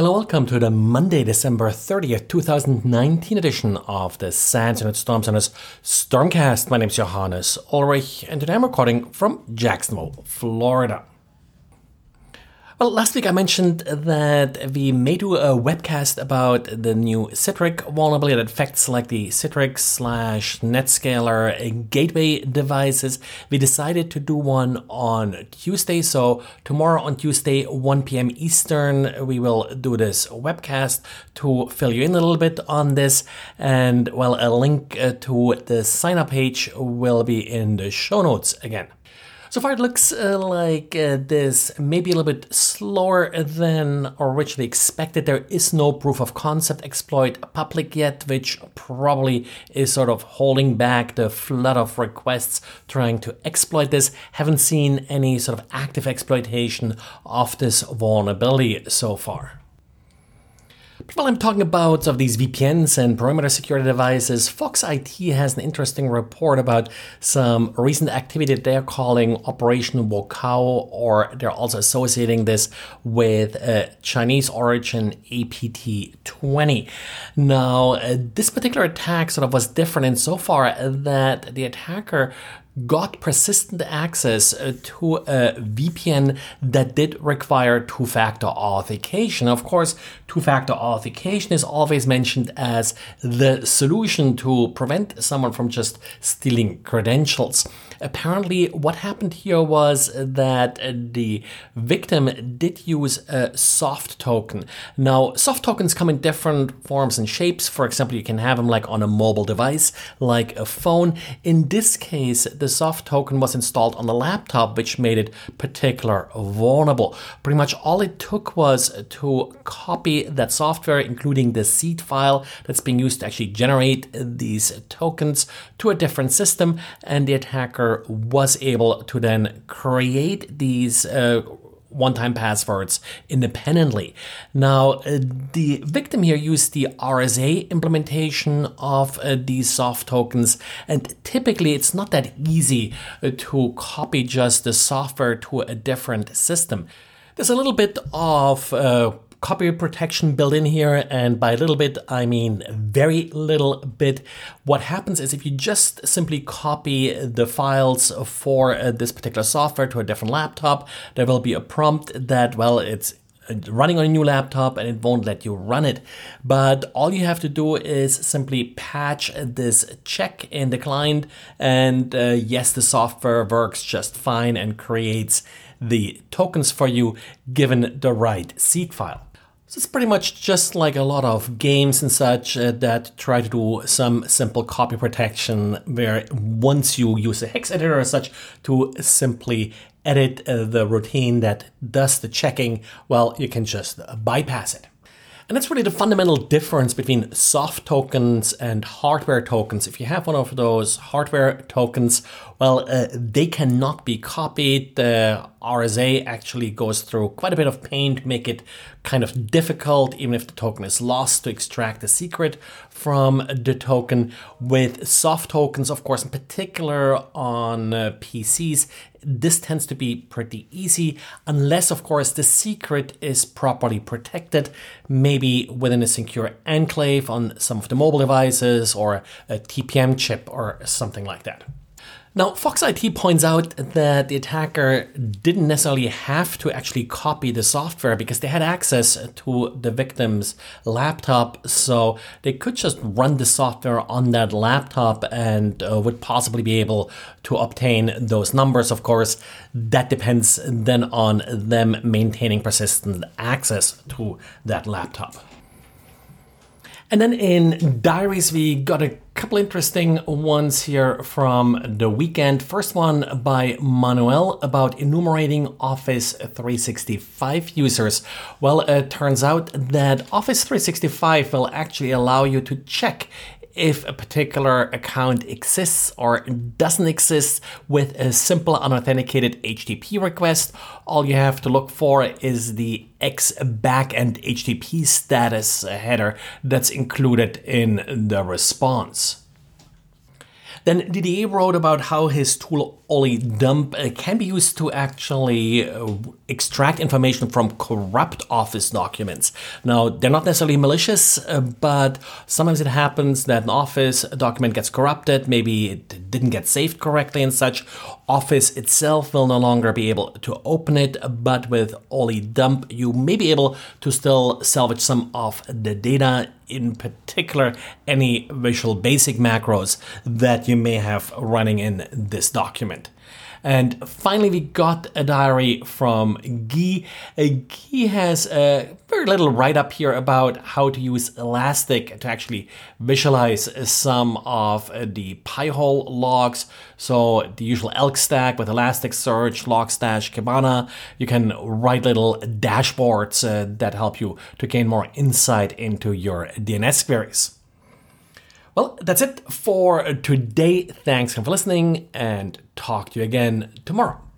Hello, welcome to the Monday, December 30th, 2019 edition of the SANS and Storm Center's Stormcast. My name is Johannes Ulrich, and today I'm recording from Jacksonville, Florida. Well, last week I mentioned that we may do a webcast about the new Citrix vulnerability that affects like the Citrix slash Netscaler gateway devices. We decided to do one on Tuesday, so tomorrow on Tuesday, 1 p.m. Eastern, we will do this webcast to fill you in a little bit on this. And well, a link uh, to the sign up page will be in the show notes again. So far, it looks uh, like uh, this may be a little bit slower than originally expected. There is no proof of concept exploit public yet, which probably is sort of holding back the flood of requests trying to exploit this. Haven't seen any sort of active exploitation of this vulnerability so far. While I'm talking about of these VPNs and perimeter security devices, Fox IT has an interesting report about some recent activity that they're calling Operation Wocao, or they're also associating this with a Chinese origin APT20. Now, uh, this particular attack sort of was different in so far that the attacker got persistent access uh, to a VPN that did require two factor authentication. Of course, two factor authentication is always mentioned as the solution to prevent someone from just stealing credentials. Apparently, what happened here was that the victim did use a soft token. Now, soft tokens come in different forms and shapes. For example, you can have them like on a mobile device, like a phone. In this case, the soft token was installed on the laptop, which made it particular vulnerable. Pretty much all it took was to copy that software, including the seed file that's being used to actually generate these tokens, to a different system, and the attacker was able to then create these uh, one time passwords independently. Now, uh, the victim here used the RSA implementation of uh, these soft tokens, and typically it's not that easy uh, to copy just the software to a different system. There's a little bit of uh, copy protection built in here, and by a little bit, I mean very little bit. What happens is if you just simply copy the files for uh, this particular software to a different laptop, there will be a prompt that, well, it's running on a new laptop and it won't let you run it. But all you have to do is simply patch this check in the client, and uh, yes, the software works just fine and creates the tokens for you given the right seed file. So it's pretty much just like a lot of games and such uh, that try to do some simple copy protection where once you use a hex editor or such to simply edit uh, the routine that does the checking, well, you can just bypass it. And that's really the fundamental difference between soft tokens and hardware tokens. If you have one of those hardware tokens, well, uh, they cannot be copied. The RSA actually goes through quite a bit of pain to make it kind of difficult, even if the token is lost, to extract the secret from the token. With soft tokens, of course, in particular on uh, PCs, this tends to be pretty easy, unless, of course, the secret is properly protected, maybe within a secure enclave on some of the mobile devices or a TPM chip or something like that. Now, Fox IT points out that the attacker didn't necessarily have to actually copy the software because they had access to the victim's laptop, so they could just run the software on that laptop and uh, would possibly be able to obtain those numbers. Of course, that depends then on them maintaining persistent access to that laptop. And then in diaries, we got a couple interesting ones here from the weekend. First one by Manuel about enumerating Office 365 users. Well, it turns out that Office 365 will actually allow you to check if a particular account exists or doesn't exist with a simple unauthenticated HTTP request. All you have to look for is the X backend HTTP status header that's included in the response. Then Didier wrote about how his tool oledump uh, can be used to actually uh, extract information from corrupt Office documents. Now, they're not necessarily malicious, uh, but sometimes it happens that an Office document gets corrupted, maybe it didn't get saved correctly and such. Office itself will no longer be able to open it, but with oledump, you may be able to still salvage some of the data, in particular, any Visual Basic macros that you may have running in this document. And finally, we got a diary from Guy. Uh, Guy has a very little write up here about how to use Elastic to actually visualize some of the Pi-hole logs. So the usual Elk stack with Elasticsearch, Logstash, Kibana. You can write little dashboards uh, that help you to gain more insight into your DNS queries. Well, that's it for today. Thanks for listening and talk to you again tomorrow.